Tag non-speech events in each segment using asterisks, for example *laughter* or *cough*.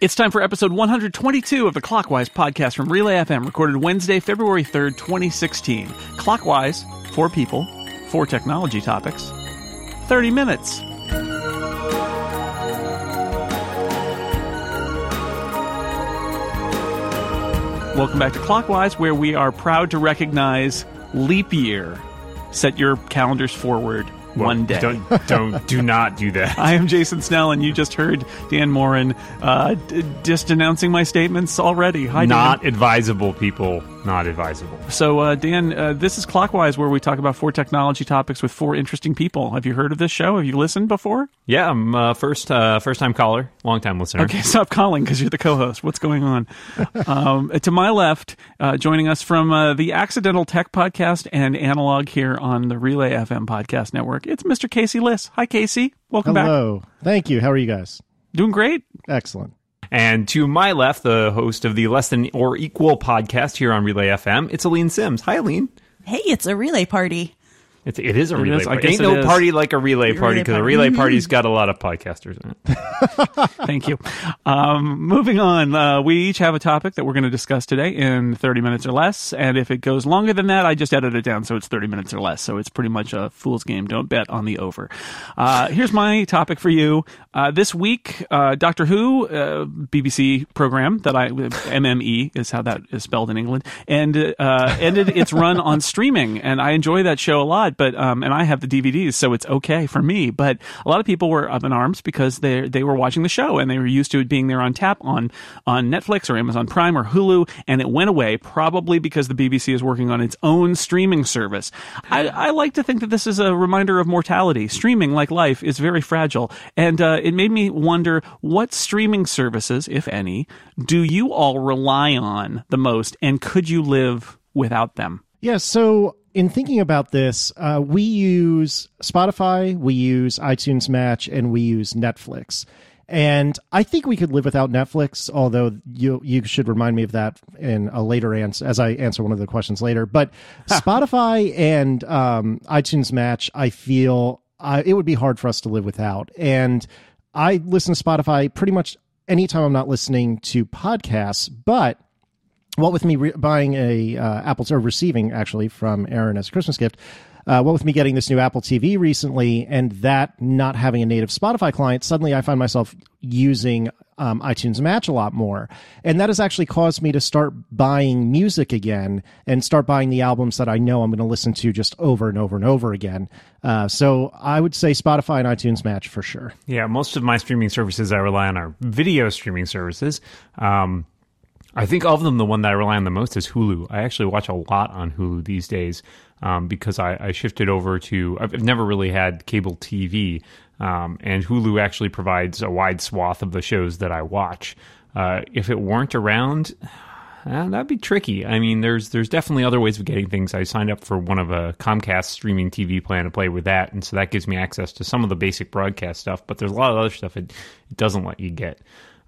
It's time for episode 122 of the Clockwise podcast from Relay FM, recorded Wednesday, February 3rd, 2016. Clockwise, four people, four technology topics, 30 minutes. Welcome back to Clockwise, where we are proud to recognize leap year. Set your calendars forward one day. Don't don't do not do that. *laughs* I am Jason Snell, and you just heard Dan Moren uh, d- just announcing my statements already. Hi, not Dan. advisable, people. Not advisable. So, uh, Dan, uh, this is Clockwise, where we talk about four technology topics with four interesting people. Have you heard of this show? Have you listened before? Yeah, I'm uh, first uh, first time caller, long time listener. Okay, *laughs* stop calling because you're the co-host. What's going on? *laughs* um, to my left, uh, joining us from uh, the Accidental Tech Podcast and Analog here on the Relay FM Podcast Network, it's Mr. Casey Liss. Hi, Casey. Welcome back. Hello. Thank you. How are you guys? Doing great. Excellent. And to my left, the host of the Less Than or Equal podcast here on Relay FM, it's Aline Sims. Hi, Aline. Hey, it's a relay party. It's, it is a relay is. I party. Ain't no is. party like a relay party because a relay party's got a lot of podcasters in it. *laughs* Thank you. Um, moving on, uh, we each have a topic that we're going to discuss today in 30 minutes or less. And if it goes longer than that, I just edit it down so it's 30 minutes or less. So it's pretty much a fool's game. Don't bet on the over. Uh, here's my topic for you. Uh, this week, uh, Doctor Who, uh, BBC program that I, MME is how that is spelled in England, and uh, ended its run on streaming. And I enjoy that show a lot, but, um, and I have the DVDs, so it's okay for me. But a lot of people were up in arms because they they were watching the show and they were used to it being there on tap on on Netflix or Amazon Prime or Hulu, and it went away probably because the BBC is working on its own streaming service. I, I like to think that this is a reminder of mortality. Streaming, like life, is very fragile, and uh, it made me wonder what streaming services, if any, do you all rely on the most, and could you live without them? Yeah. So, in thinking about this, uh, we use Spotify, we use iTunes Match, and we use Netflix. And I think we could live without Netflix, although you you should remind me of that in a later answer as I answer one of the questions later. But *laughs* Spotify and um, iTunes Match, I feel uh, it would be hard for us to live without. And I listen to Spotify pretty much anytime I'm not listening to podcasts, but what with me re- buying a uh, Apple or receiving actually from Aaron as a Christmas gift. Uh, what with me getting this new Apple TV recently and that not having a native Spotify client, suddenly I find myself using um, iTunes Match a lot more. And that has actually caused me to start buying music again and start buying the albums that I know I'm going to listen to just over and over and over again. Uh, so I would say Spotify and iTunes Match for sure. Yeah, most of my streaming services I rely on are video streaming services. Um, I think of them, the one that I rely on the most is Hulu. I actually watch a lot on Hulu these days um, because I, I shifted over to. I've never really had cable TV, um, and Hulu actually provides a wide swath of the shows that I watch. Uh, if it weren't around, uh, that'd be tricky. I mean, there's there's definitely other ways of getting things. I signed up for one of a Comcast streaming TV plan to play with that, and so that gives me access to some of the basic broadcast stuff. But there's a lot of other stuff it, it doesn't let you get.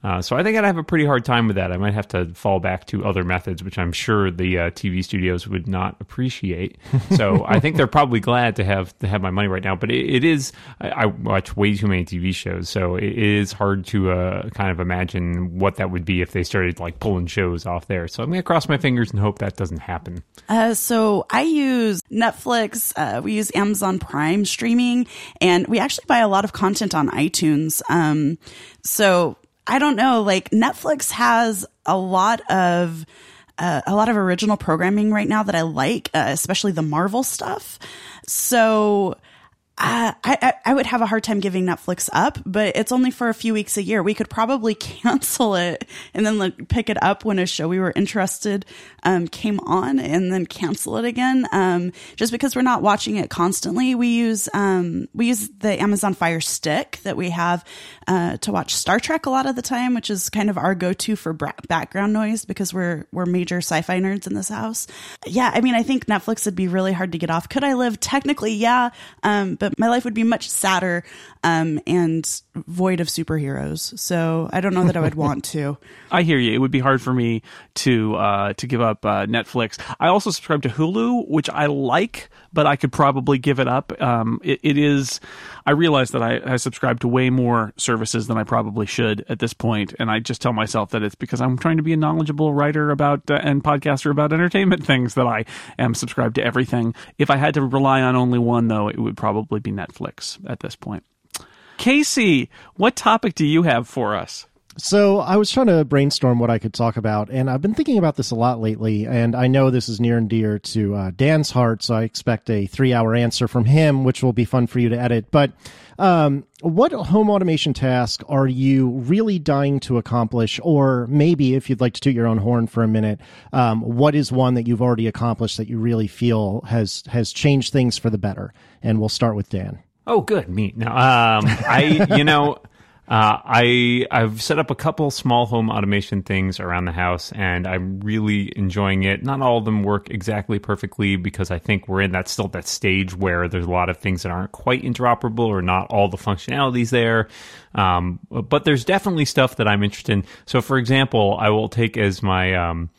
Uh, so I think I'd have a pretty hard time with that. I might have to fall back to other methods, which I'm sure the uh, TV studios would not appreciate. *laughs* So I think they're probably glad to have to have my money right now. But it, it is I, I watch way too many TV shows, so it is hard to uh, kind of imagine what that would be if they started like pulling shows off there. So I'm gonna cross my fingers and hope that doesn't happen. Uh, so I use Netflix. Uh, we use Amazon Prime streaming, and we actually buy a lot of content on iTunes. Um, so I don't know. Like Netflix has a lot of. Uh, a lot of original programming right now that I like, uh, especially the Marvel stuff. So uh, I, I would have a hard time giving Netflix up, but it's only for a few weeks a year. We could probably *laughs* cancel it and then like, pick it up when a show we were interested um, came on, and then cancel it again. Um, just because we're not watching it constantly, we use um, we use the Amazon Fire Stick that we have uh, to watch Star Trek a lot of the time, which is kind of our go to for bra- background noise because we're we're major sci-fi nerds in this house. Yeah, I mean, I think Netflix would be really hard to get off. Could I live? Technically, yeah, um, but my life would be much sadder um, and void of superheroes. So I don't know that I would *laughs* want to. I hear you. It would be hard for me to uh, to give up uh, Netflix. I also subscribe to Hulu, which I like, but I could probably give it up. Um, it, it is. I realize that I, I subscribe to way more services than I probably should at this point, and I just tell myself that it's because I'm trying to be a knowledgeable writer about uh, and podcaster about entertainment things that I am subscribed to everything. If I had to rely on only one, though, it would probably be Netflix at this point. Casey, what topic do you have for us? So I was trying to brainstorm what I could talk about, and I've been thinking about this a lot lately. And I know this is near and dear to uh, Dan's heart, so I expect a three-hour answer from him, which will be fun for you to edit. But um, what home automation task are you really dying to accomplish, or maybe if you'd like to toot your own horn for a minute, um, what is one that you've already accomplished that you really feel has has changed things for the better? And we'll start with Dan. Oh, good. Me. Now, um, I, you know, *laughs* uh, I I've set up a couple small home automation things around the house, and I'm really enjoying it. Not all of them work exactly perfectly because I think we're in that still that stage where there's a lot of things that aren't quite interoperable or not all the functionalities there. Um, but there's definitely stuff that I'm interested in. So, for example, I will take as my um,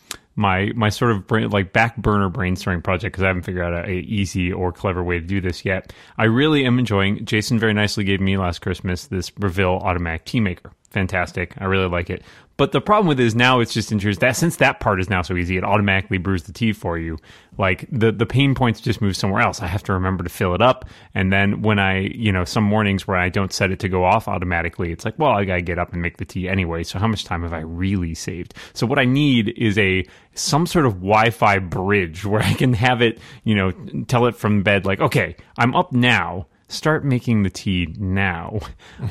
my my sort of brain, like back burner brainstorming project because I haven't figured out a, a, easy or clever way to do this yet. I really am enjoying. Jason very nicely gave me last Christmas this Breville automatic tea maker. Fantastic. I really like it. But the problem with it is now it's just introduced that since that part is now so easy, it automatically brews the tea for you. Like the the pain points just move somewhere else. I have to remember to fill it up, and then when I you know some mornings where I don't set it to go off automatically, it's like well I gotta get up and make the tea anyway. So how much time have I really saved? So what I need is a some sort of Wi-Fi bridge *laughs* where I can have it you know tell it from bed like okay I'm up now start making the tea now.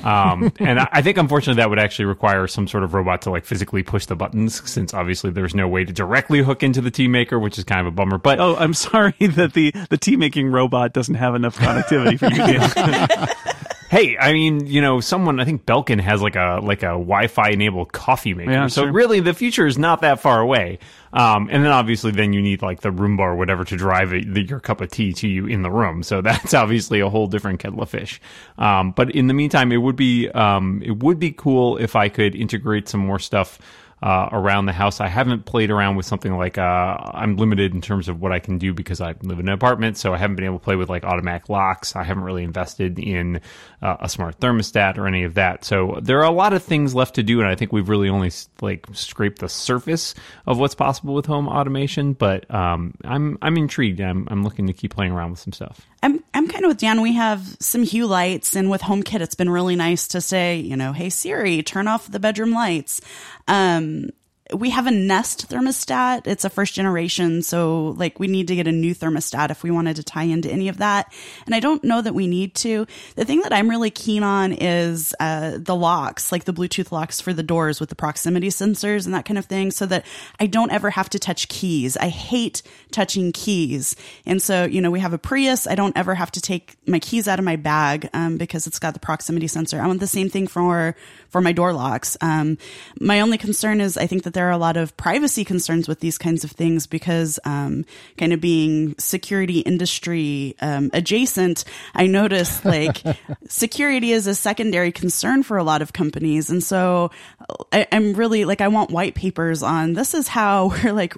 Um, and I, think unfortunately that would actually require some sort of robot to like physically push the buttons, since obviously there's no way to directly hook into the tea maker, which is kind of a bummer. But oh, I'm sorry *laughs* that the the tea making robot doesn't have enough connectivity for you. *laughs* *laughs* hey, I mean, you know, someone I think Belkin has like a like a Wi-Fi enabled coffee maker. Yeah, so sure. really, the future is not that far away. Um, and then obviously, then you need like the Roomba or whatever to drive it, the, your cup of tea to you in the room. So *laughs* that's obviously a whole different kettle of fish. Um, but in the meantime, it would be um, it would be cool if I could integrate some more stuff uh, around the house. I haven't played around with something like uh, I'm limited in terms of what I can do because I live in an apartment, so I haven't been able to play with like automatic locks. I haven't really invested in uh, a smart thermostat or any of that. So there are a lot of things left to do, and I think we've really only like scraped the surface of what's possible with home automation. But um, I'm I'm intrigued. I'm I'm looking to keep playing around with some stuff. I'm I'm kind of with Dan. We have some Hue lights, and with HomeKit, it's been really nice to say, you know, hey Siri, turn off the bedroom lights. Um, um, we have a Nest thermostat. It's a first generation, so like we need to get a new thermostat if we wanted to tie into any of that. And I don't know that we need to. The thing that I'm really keen on is uh, the locks, like the Bluetooth locks for the doors with the proximity sensors and that kind of thing, so that I don't ever have to touch keys. I hate touching keys, and so you know we have a Prius. I don't ever have to take my keys out of my bag um, because it's got the proximity sensor. I want the same thing for for my door locks. Um, my only concern is I think that there are a lot of privacy concerns with these kinds of things because, um, kind of being security industry um, adjacent, I noticed *laughs* like security is a secondary concern for a lot of companies, and so I, I'm really like I want white papers on this is how *laughs* we're like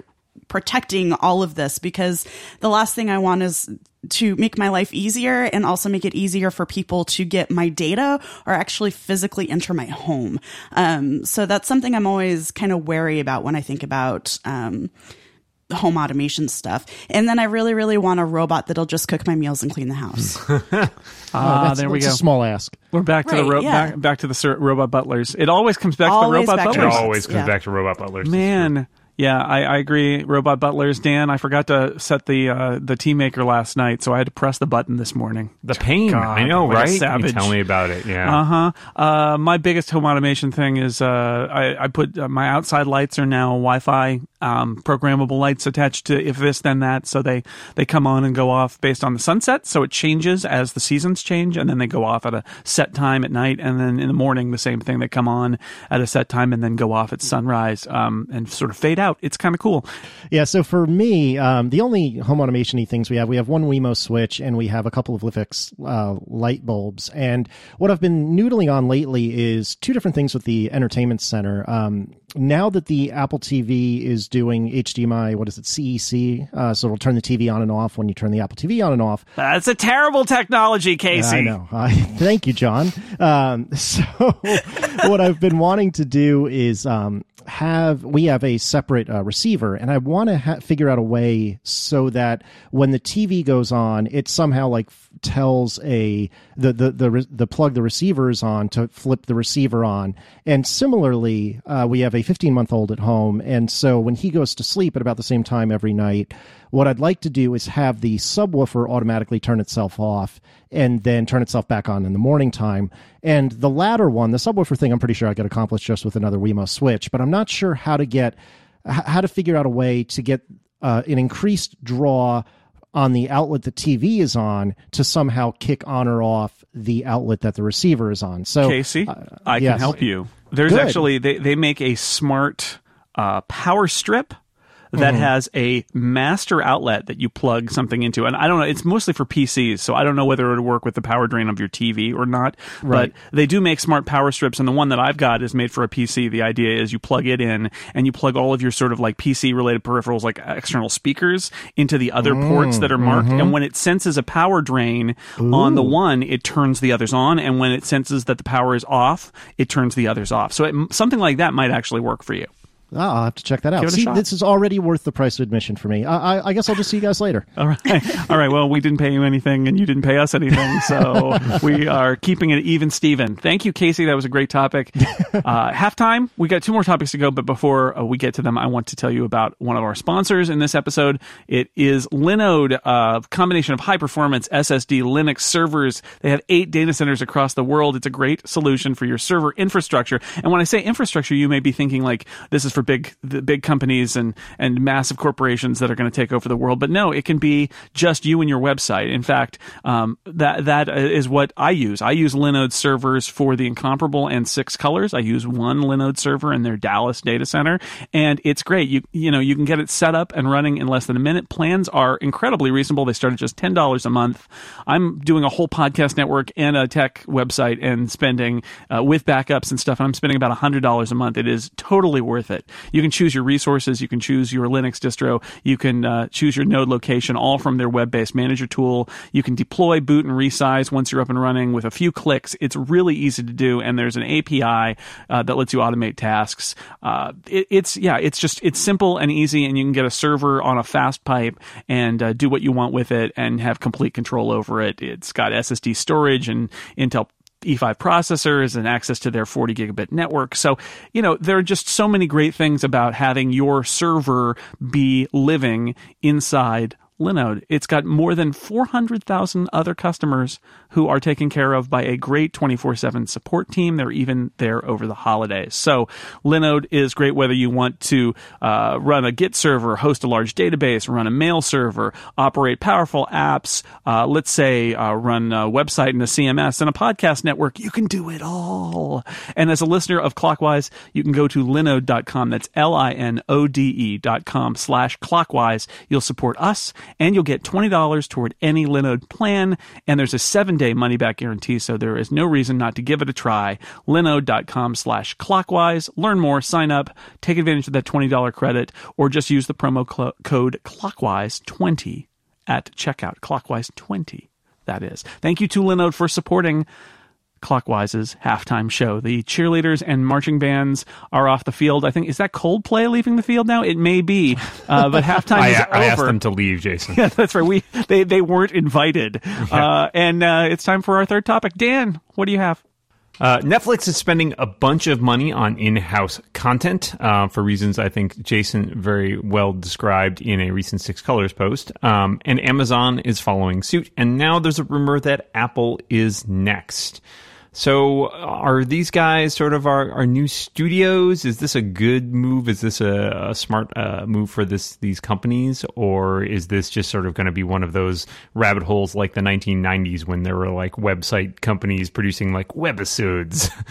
protecting all of this because the last thing I want is to make my life easier and also make it easier for people to get my data or actually physically enter my home. Um, so that's something I'm always kind of wary about when I think about, um, home automation stuff. And then I really, really want a robot that'll just cook my meals and clean the house. *laughs* Ah, uh, there we go. a small ask. We're back to right, the ro- yeah. back, back, to the robot butlers. It always comes back always to the robot butlers. It always comes yeah. back to robot butlers. Man. Yeah, I, I, agree. Robot butlers, Dan. I forgot to set the uh, the tea maker last night, so I had to press the button this morning. The pain, God, I know, right? You tell me about it. Yeah. Uh-huh. Uh My biggest home automation thing is uh, I, I put uh, my outside lights are now Wi-Fi um, programmable lights attached to if this then that, so they they come on and go off based on the sunset. So it changes as the seasons change, and then they go off at a set time at night, and then in the morning the same thing. They come on at a set time and then go off at sunrise um, and sort of fade out. It's kind of cool. Yeah, so for me, um, the only home automation things we have, we have one Wemo switch and we have a couple of LIFX uh, light bulbs. And what I've been noodling on lately is two different things with the entertainment center. Um, now that the Apple TV is doing HDMI, what is it, CEC? Uh, so it'll turn the TV on and off when you turn the Apple TV on and off. That's a terrible technology, Casey. I know. I, *laughs* thank you, John. Um, *laughs* so *laughs* what I've been wanting to do is um, have we have a separate uh, receiver, and I want to ha- figure out a way so that when the TV goes on, it somehow like f- tells a the the the re- the plug the receiver is on to flip the receiver on. And similarly, uh, we have a 15 month old at home, and so when he goes to sleep at about the same time every night, what I'd like to do is have the subwoofer automatically turn itself off and then turn itself back on in the morning time. And the latter one, the subwoofer thing, I'm pretty sure I could accomplish just with another Wemo switch, but I'm not sure how to get how to figure out a way to get uh, an increased draw on the outlet the TV is on to somehow kick on or off the outlet that the receiver is on. So, Casey, uh, I yes. can help you. There's Good. actually they they make a smart uh, power strip that Mm-hmm. has a master outlet that you plug something into. And I don't know, it's mostly for PCs, so I don't know whether it would work with the power drain of your TV or not. Right. But they do make smart power strips, and the one that I've got is made for a PC. The idea is you plug it in and you plug all of your sort of like PC related peripherals, like external speakers, into the other ports that are marked. And when it senses a power drain on the one, it turns the others on. And when it senses that the power is off, it turns the others off. So it, something like that might actually work for you. Oh, I'll have to check that out. Give it a See, this is already worth the price of admission for me. I, I, I guess I'll just see you guys later. *laughs* All right. All right. Well, we didn't pay you anything and you didn't pay us anything. So *laughs* we are keeping it even, Steven. Thank you, Casey. That was a great topic. *laughs* Uh, halftime. We got two more topics to go, but before uh, we get to them, I want to tell you about one of our sponsors in this episode. It is Linode, a combination of high performance SSD Linux servers. They have eight data centers across the world. It's a great solution for your server infrastructure. And when I say infrastructure, you may be thinking like this is for big, the big companies and, and massive corporations that are going to take over the world. But no, it can be just you and your website. In fact, um, that, that is what I use. I use Linode servers for the incomparable and six colors. I use one Linode server in their Dallas data center and it's great. You, you know, you can get it set up and running in less than a minute. Plans are incredibly reasonable. They start at just $10 a month. I'm doing a whole podcast network and a tech website and spending uh, with backups and stuff. And I'm spending about $100 a month. It is totally worth it. You can choose your resources. You can choose your Linux distro. You can uh, choose your node location all from their web-based manager tool. You can deploy, boot, and resize once you're up and running with a few clicks. It's really easy to do. And there's an API uh, that lets you automate tasks. Uh, it, it's, yeah, it's just, it's simple and easy. And you can get a server on a fast pipe and uh, do what you want with it and have complete control over it. It's got SSD storage and Intel E5 processors and access to their 40 gigabit network. So, you know, there are just so many great things about having your server be living inside Linode. It's got more than 400,000 other customers who are taken care of by a great 24 7 support team. They're even there over the holidays. So, Linode is great whether you want to uh, run a Git server, host a large database, run a mail server, operate powerful apps, uh, let's say uh, run a website and a CMS and a podcast network. You can do it all. And as a listener of Clockwise, you can go to linode.com. That's L I N O D E dot com slash clockwise. You'll support us and you'll get $20 toward any Linode plan. And there's a seven day money back guarantee, so there is no reason not to give it a try. Linode.com slash clockwise. Learn more, sign up, take advantage of that $20 credit, or just use the promo cl- code clockwise20 at checkout. Clockwise20, that is. Thank you to Linode for supporting Clockwise's halftime show. The cheerleaders and marching bands are off the field. I think is that Coldplay leaving the field now? It may be, uh, but *laughs* halftime I, is I asked them to leave, Jason. *laughs* Yeah, that's right. We they they weren't invited, uh, and uh, it's time for our third topic. Dan, what do you have? Uh, Netflix is spending a bunch of money on in-house content uh, for reasons I think Jason very well described in a recent Six Colors post. Um, and Amazon is following suit. And now there's a rumor that Apple is next. So are these guys sort of our, our new studios? Is this a good move? Is this a, a smart uh, move for this these companies, or is this just sort of going to be one of those rabbit holes like the 1990s when there were like website companies producing like webisodes? *laughs*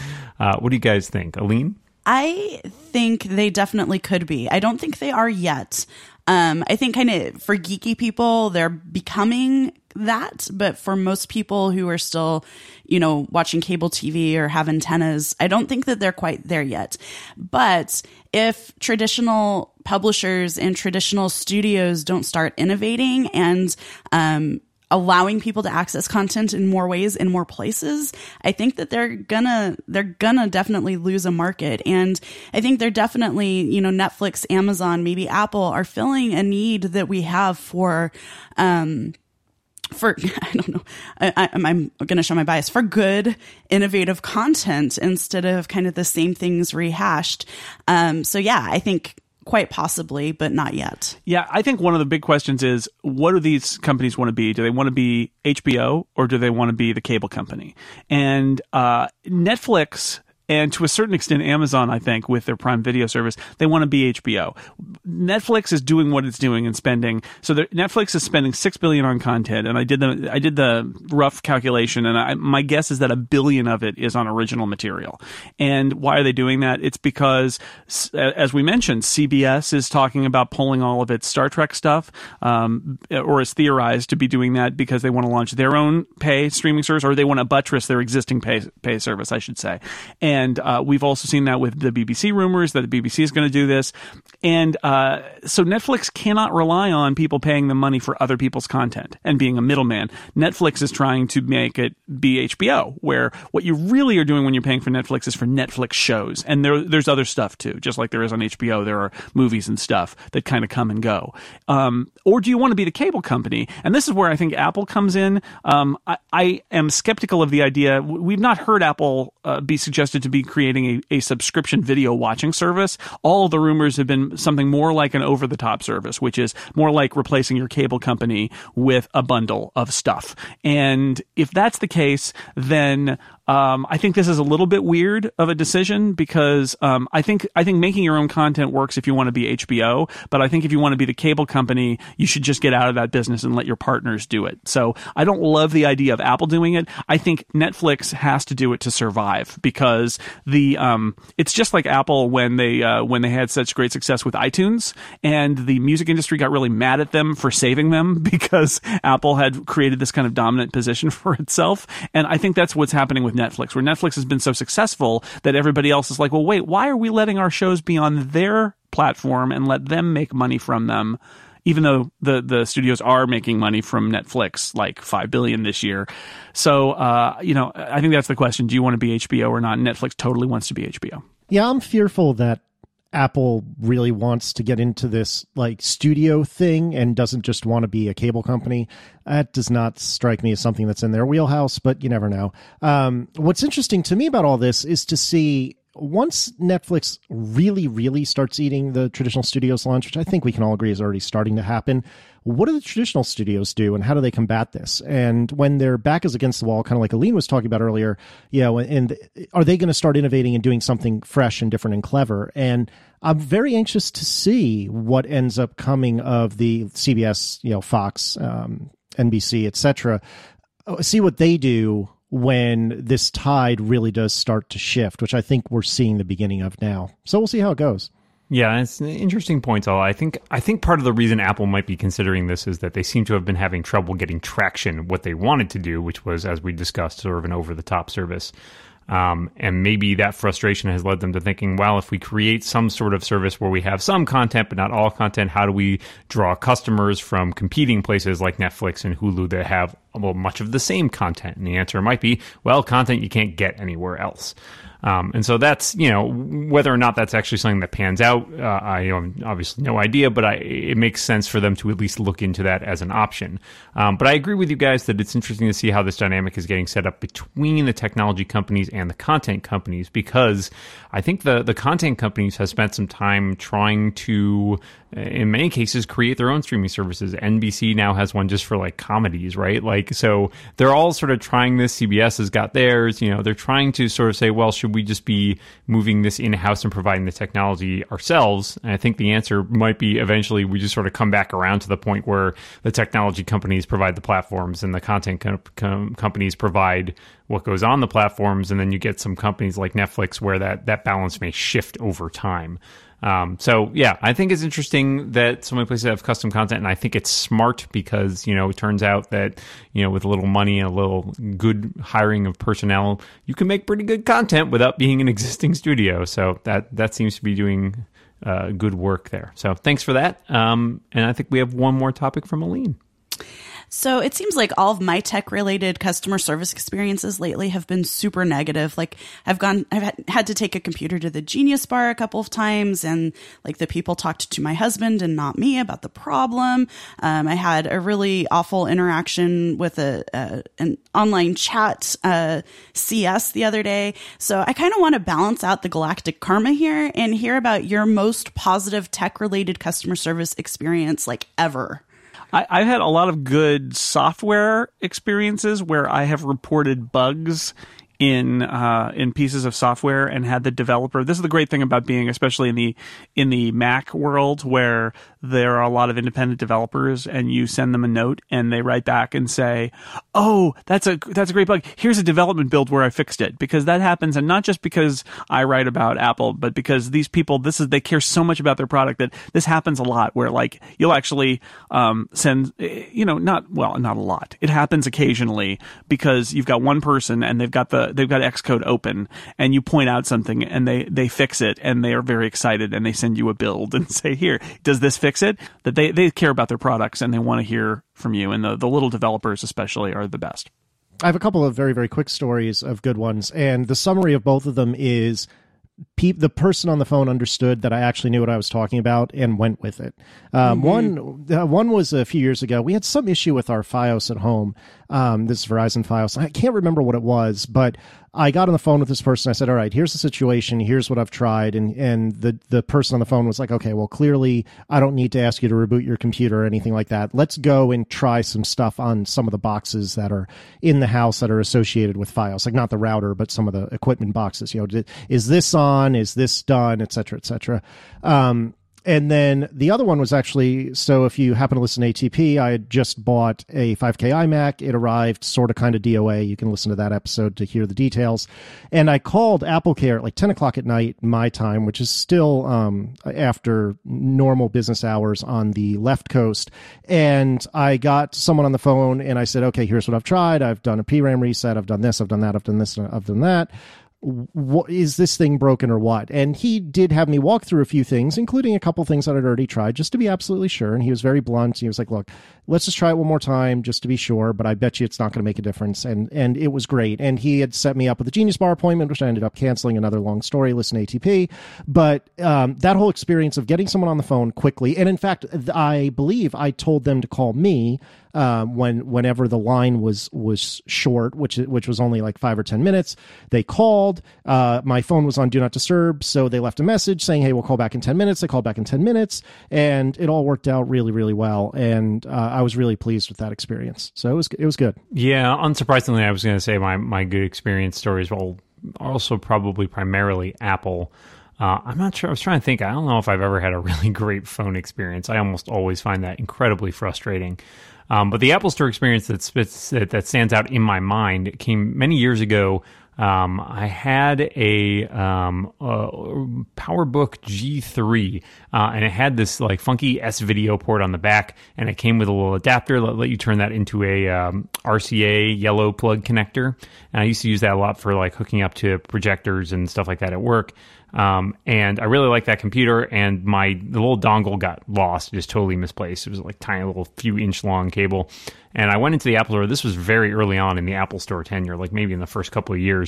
Uh, what do you guys think, Aline? I think they definitely could be. I don't think they are yet. Um, I think kind of for geeky people, they're becoming that, but for most people who are still, you know, watching cable TV or have antennas, I don't think that they're quite there yet. But if traditional publishers and traditional studios don't start innovating and, um, allowing people to access content in more ways in more places i think that they're gonna they're gonna definitely lose a market and i think they're definitely you know netflix amazon maybe apple are filling a need that we have for um for *laughs* I don't know I, am I'm going to show my bias for good innovative content instead of kind of the same things rehashed. Um, so yeah, I think quite possibly, but not yet. Yeah, I think one of the big questions is what do these companies want to be? Do they want to be HBO or do they want to be the cable company? And uh, Netflix and to a certain extent Amazon I think with their Prime Video service they want to be HBO. Netflix is doing what it's doing and spending so Netflix is spending 6 billion on content and I did the I did the rough calculation and I, my guess is that a billion of it is on original material. And why are they doing that? It's because as we mentioned CBS is talking about pulling all of its Star Trek stuff um, or is theorized to be doing that because they want to launch their own pay streaming service or they want to buttress their existing pay pay service I should say. And and uh, we've also seen that with the BBC rumors that the BBC is going to do this. And uh, so Netflix cannot rely on people paying them money for other people's content and being a middleman. Netflix is trying to make it be HBO, where what you really are doing when you're paying for Netflix is for Netflix shows. And there, there's other stuff too, just like there is on HBO. There are movies and stuff that kind of come and go. Um, or do you want to be the cable company? And this is where I think Apple comes in. Um, I, I, am skeptical of the idea. We've not heard Apple uh, be suggested to be creating a, a subscription video watching service. All the rumors have been something more like an over the top service, which is more like replacing your cable company with a bundle of stuff. And if that's the case, then um, I think this is a little bit weird of a decision because um, I think I think making your own content works if you want to be HBO, but I think if you want to be the cable company, you should just get out of that business and let your partners do it. So I don't love the idea of Apple doing it. I think Netflix has to do it to survive because the um, it's just like Apple when they uh, when they had such great success with iTunes and the music industry got really mad at them for saving them *laughs* because Apple had created this kind of dominant position *laughs* for itself, and I think that's what's happening with Netflix, where Netflix has been so successful that everybody else is like, well, wait, why are we letting our shows be on their platform and let them make money from them? Even though the, the studios are making money from Netflix, like five billion this year. So, uh, you know, I think that's the question. Do you want to be HBO or not? Netflix totally wants to be HBO. Yeah, I'm fearful that Apple really wants to get into this like studio thing and doesn't just want to be a cable company. That does not strike me as something that's in their wheelhouse, but you never know. Um, what's interesting to me about all this is to see once Netflix really, really starts eating the traditional studios lunch, which I think we can all agree is already starting to happen, what do the traditional studios do and how do they combat this? And when their back is against the wall, kind of like Aline was talking about earlier, you know, and are they going to start innovating and doing something fresh and different and clever? And I'm very anxious to see what ends up coming of the CBS, you know, Fox, um, NBC, etc. See what they do when this tide really does start to shift, which I think we're seeing the beginning of now. So we'll see how it goes. Yeah, it's an interesting point. All I think I think part of the reason Apple might be considering this is that they seem to have been having trouble getting traction what they wanted to do, which was, as we discussed, sort of an over the top service. Um, and maybe that frustration has led them to thinking, well, if we create some sort of service where we have some content but not all content, how do we draw customers from competing places like Netflix and Hulu that have well, much of the same content? And the answer might be, well, content you can't get anywhere else. Um, and so that's you know whether or not that's actually something that pans out. Uh, I have obviously no idea, but I, it makes sense for them to at least look into that as an option. Um, but I agree with you guys that it's interesting to see how this dynamic is getting set up between the technology companies and the content companies because I think the the content companies have spent some time trying to in many cases create their own streaming services. NBC now has one just for like comedies, right? Like so they're all sort of trying this. CBS has got theirs. You know, they're trying to sort of say, well, should we just be moving this in house and providing the technology ourselves? And I think the answer might be eventually we just sort of come back around to the point where the technology companies provide the platforms and the content com- com- companies provide what goes on the platforms, and then you get some companies like Netflix where that that balance may shift over time. Um, so yeah, I think it's interesting that so many places have custom content, and I think it's smart because you know it turns out that you know with a little money and a little good hiring of personnel, you can make pretty good content without being an *laughs* existing studio. So that that seems to be doing uh, good work there. So thanks for that. Um, and I think we have one more topic from Aline. So it seems like all of my tech related customer service experiences lately have been super negative. Like I've gone, I've had to take a computer to the Genius Bar a couple of times, and like the people talked to my husband and not me about the problem. Um, I had a really awful interaction with a, a an online chat uh, CS the other day. So I kind of want to balance out the galactic karma here and hear about your most positive tech related customer service experience like ever. I, I've had a lot of good software experiences where I have reported bugs in uh, in pieces of software and had the developer. This is the great thing about being, especially in the in the Mac world, where there are a lot of independent developers, and you send them a note, and they write back and say, "Oh, that's a that's a great bug. Here's a development build where I fixed it." Because that happens, and not just because I write about Apple, but because these people, this is they care so much about their product that this happens a lot. Where like you'll actually um, send, you know, not well, not a lot. It happens occasionally because you've got one person and they've got the they've got Xcode open and you point out something and they they fix it and they are very excited and they send you a build and *laughs* say here does this fix it that they they care about their products and they want to hear from you and the the little developers especially are the best. I have a couple of very very quick stories of good ones and the summary of both of them is pe- the person on the phone understood that I actually knew what I was talking about and went with it. Um, One uh, one was a few years ago. We had some issue with our FiOS at home. Um, this is Verizon FiOS. I can't remember what it was, but I got on the phone with this person. I said, "All right, here's the situation. Here's what I've tried." And and the the person on the phone was like, "Okay, well, clearly I don't need to ask you to reboot your computer or anything like that. Let's go and try some stuff on some of the boxes that are in the house that are associated with FiOS, like not the router, but some of the equipment boxes. You know, is this on? Is this done? Et cetera, et cetera." Um, and then the other one was actually so if you happen to listen to ATP, I had just bought a 5K iMac. It arrived sort of kind of DOA. You can listen to that episode to hear the details. And I called Apple Care at like 10 o'clock at night, my time, which is still um, after normal business hours on the left coast. And I got someone on the phone and I said, okay, here's what I've tried. I've done a PRAM reset. I've done this. I've done that. I've done this. I've done that what is this thing broken or what? And he did have me walk through a few things, including a couple things that I'd already tried, just to be absolutely sure. And he was very blunt. He was like, "Look, let's just try it one more time, just to be sure." But I bet you it's not going to make a difference. And and it was great. And he had set me up with a Genius Bar appointment, which I ended up canceling. Another long story. Listen ATP, but um, that whole experience of getting someone on the phone quickly, and in fact, I believe I told them to call me um, when whenever the line was was short, which which was only like five or ten minutes. They called. Uh, my phone was on do not disturb, so they left a message saying, "Hey, we'll call back in ten minutes." They called back in ten minutes, and it all worked out really really well. And uh, I was really pleased with that experience. So it was it was good. Yeah, unsurprisingly, I was going to say my my good experience stories were also probably primarily Apple. Uh, I'm not sure. I was trying to think. I don't know if I've ever had a *laughs* really great phone experience. I almost always find that incredibly frustrating. Um, but the Apple Store experience that, that stands out in my mind came many years ago. Um, I had a, um, a PowerBook G3, uh, and it had this like funky S video port on the back, and it came with a little adapter that let you turn that into a um, RCA yellow plug connector. And I used to use that a lot for like hooking up to projectors and stuff like that at work. Um, and I really like that computer. And my the little dongle got lost, just totally misplaced. It was like tiny little few inch long cable. And I went into the Apple Store. This was very early on in the Apple Store tenure, like maybe in the first couple of years.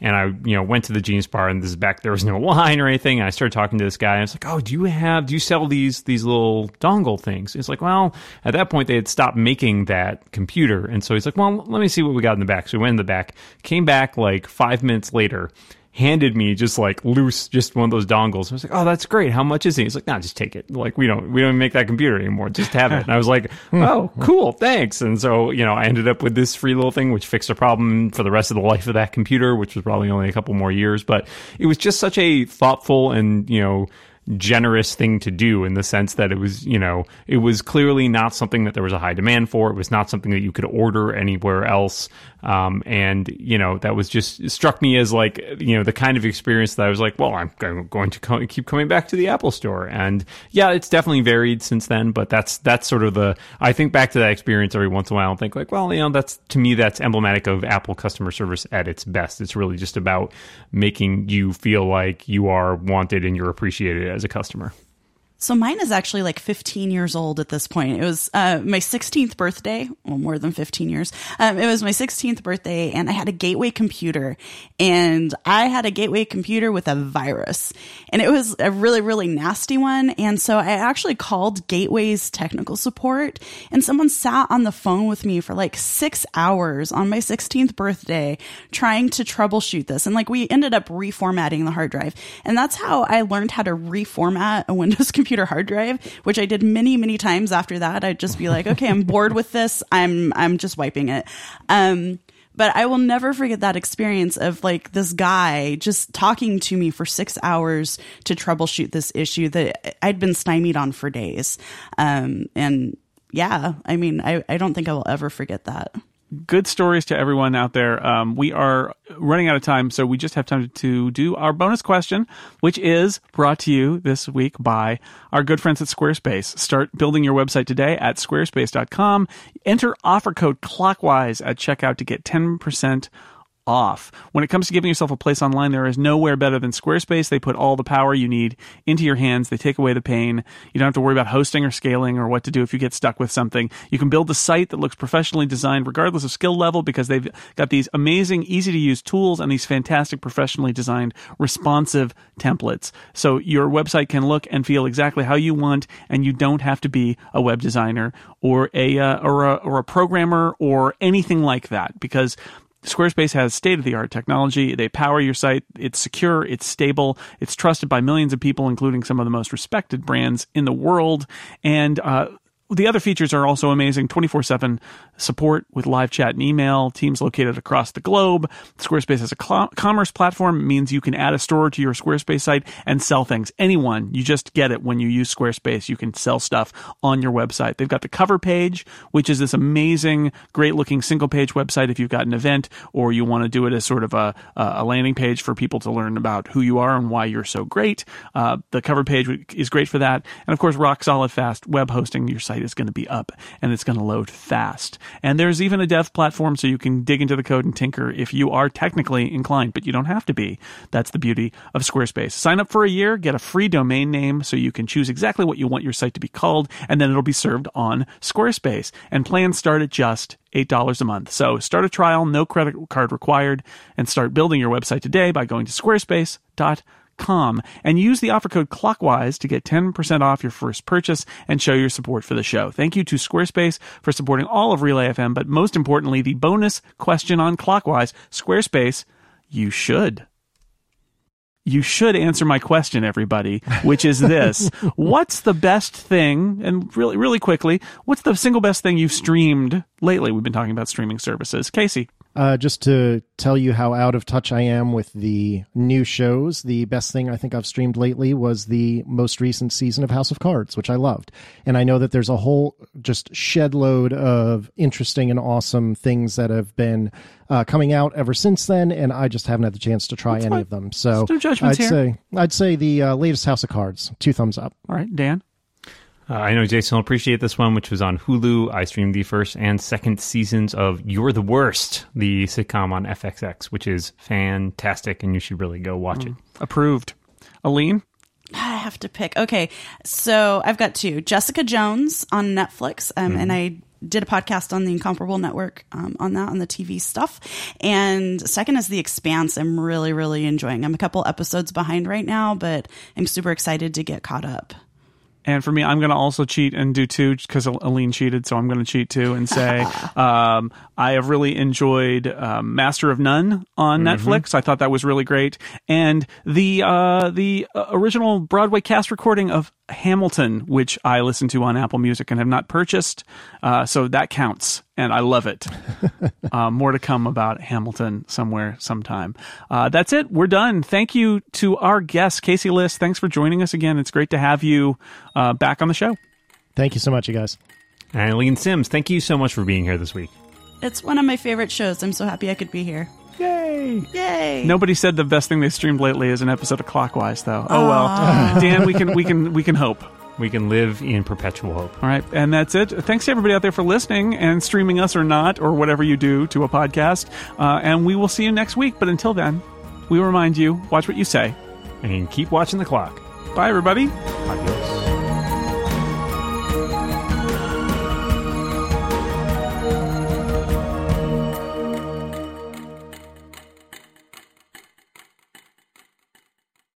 And I, you know, went to the Genius Bar, and this is back. There was no *laughs* line or anything. And I started talking to this guy. And I was like, "Oh, do you have? Do you sell these these little dongle things?" He's like, well, at that point they had stopped making that computer, and so he's like, "Well, let me see what we got in the back." So we went in the back, came back like five minutes later handed me just like loose, just one of those dongles. I was like, "Oh, that's great. How much is it?" He's like, "Nah, just take it. Like we don't we don't make that computer anymore. Just have it." And I was like, *laughs* hmm. "Oh, cool, thanks." And so you know, I ended up with this free little thing, which fixed a problem for the rest of the life of that computer, which was probably only a couple more years. But it was just such a thoughtful and you know generous thing to do in the sense that it was, you know, it was clearly not something that there was a high demand for. It was not something that you could order anywhere else. Um, and, you know, that was just struck me as like, you know, the kind of experience that I was like, well, I'm going to co- keep coming back to the Apple store. And yeah, it's definitely varied since then, but that's, that's sort of the, I think back to that experience every once in a while and think like, well, you know, that's to me, that's emblematic of Apple customer service at its best. It's really just about making you feel like you are wanted and you're appreciated as a customer. So mine is actually like 15 years old at this point. It was uh, my 16th birthday, well, more than 15 years. Um, it was my 16th birthday, and I had a gateway computer, and I had a gateway computer with a virus, and it was a really, really nasty one. And so I actually called Gateway's technical support, and someone sat on the phone with me for like six hours on my 16th birthday trying to troubleshoot this. And like we ended up reformatting the hard drive, and that's how I learned how to reformat a *laughs* Windows computer computer hard drive, which I did many, many times after that. I'd just be like, okay, I'm bored with this. I'm, I'm just wiping it. Um, but I will never forget that experience of like this guy just talking to me for six hours to troubleshoot this issue that I'd been stymied on for days. Um, and yeah, I mean, I, I don't think I will ever forget that good stories to everyone out there. Um, we are running out of time, so we just have time to do our bonus question, which is brought to you this week by our good friends at Squarespace. Start building your website today at squarespace.com. Enter offer code clockwise at checkout to get 10% off. When it comes to giving yourself a place online, there is nowhere better than Squarespace. They put all the power you need into your hands. They take away the pain. You don't have to worry about hosting or scaling or what to do if you get stuck with something. You can build a site that looks professionally designed regardless of skill level because they've got these amazing, easy to use tools and these fantastic professionally designed responsive templates. So your website can look and feel exactly how you want and you don't have to be a web designer or a, uh, or a, or a programmer or anything like that because Squarespace has state of the art technology. They power your site. It's secure, it's stable, it's trusted by millions of people, including some of the most respected brands in the world. And uh, the other features are also amazing 24 7 support with live chat and email, teams located across the globe. Squarespace has a cl- commerce platform, means you can add a store to your Squarespace site and sell things. Anyone, you just get it when you use Squarespace. You can sell stuff on your website. They've got the cover page, which is this amazing, great looking single page website if you've got an event or you want to do it as sort of a, a landing page for people to learn about who you are and why you're so great. Uh, the cover page is great for that. And of course, rock solid fast web hosting your site is going to be up and it's going to load fast. And there's even a dev platform so you can dig into the code and tinker if you are technically inclined, but you don't have to be. That's the beauty of Squarespace. Sign up for a year, get a free domain name so you can choose exactly what you want your site to be called, and then it'll be served on Squarespace. And plans start at just $8 a month. So start a trial, no credit card required, and start building your website today by going to squarespace.com com and use the offer code clockwise to get 10% off your first purchase and show your support for the show. Thank you to Squarespace for supporting all of Relay FM, but most importantly, the bonus question on clockwise. Squarespace, you should you should answer my question, everybody, which is this. *laughs* what's the best thing, and really, really quickly, what's the single best thing you've streamed lately? We've been talking about streaming services. Casey. Uh, just to tell you how out of touch I am with the new shows, the best thing I think I've streamed lately was the most recent season of House of Cards, which I loved. And I know that there's a whole just shed load of interesting and awesome things that have been uh, coming out ever since then, and I just haven't had the chance to try That's any fine. of them. So no I'd here. say I'd say the uh, latest House of Cards, two thumbs up. All right, Dan. Uh, I know Jason will appreciate this one, which was on Hulu. I streamed the first and second seasons of You're the Worst, the sitcom on FXX, which is fantastic, and you should really go watch mm. it. Approved. Aline? I have to pick. Okay, so I've got two. Jessica Jones on Netflix, um, mm. and I did a podcast on the Incomparable Network um, on that on the TV stuff. And second is The Expanse. I'm really really enjoying. I'm a couple episodes behind right now, but I'm super excited to get caught up. And for me, I'm going to also cheat and do two because Aline cheated, so I'm going to cheat too and say *laughs* um, I have really enjoyed um, Master of None on Netflix. I thought that was really great, and the uh, the uh, original Broadway cast recording of Hamilton, which I listen to on Apple Music and have not purchased, uh, so that counts, and I love it. *laughs* uh, more to come about Hamilton somewhere sometime. Uh, that's it. We're done. Thank you to our guest, Casey Liss. Thanks for joining us again. It's great to have you uh, back on the show. Thank you so much, you guys. And Aline Sims, thank you so much for being here this week. It's one of my favorite shows. I'm so happy I could be here. Yay! Yay! Nobody said the best thing they streamed lately is an episode of Clockwise, though. Oh well, Dan, we can we can we can hope. We can live in perpetual hope. All right, and that's it. Thanks to everybody out there for listening and streaming us or not, or whatever you do to a podcast. Uh, and we will see you next week. But until then, we remind you: watch what you say. And keep watching the clock. Bye, everybody. Adios.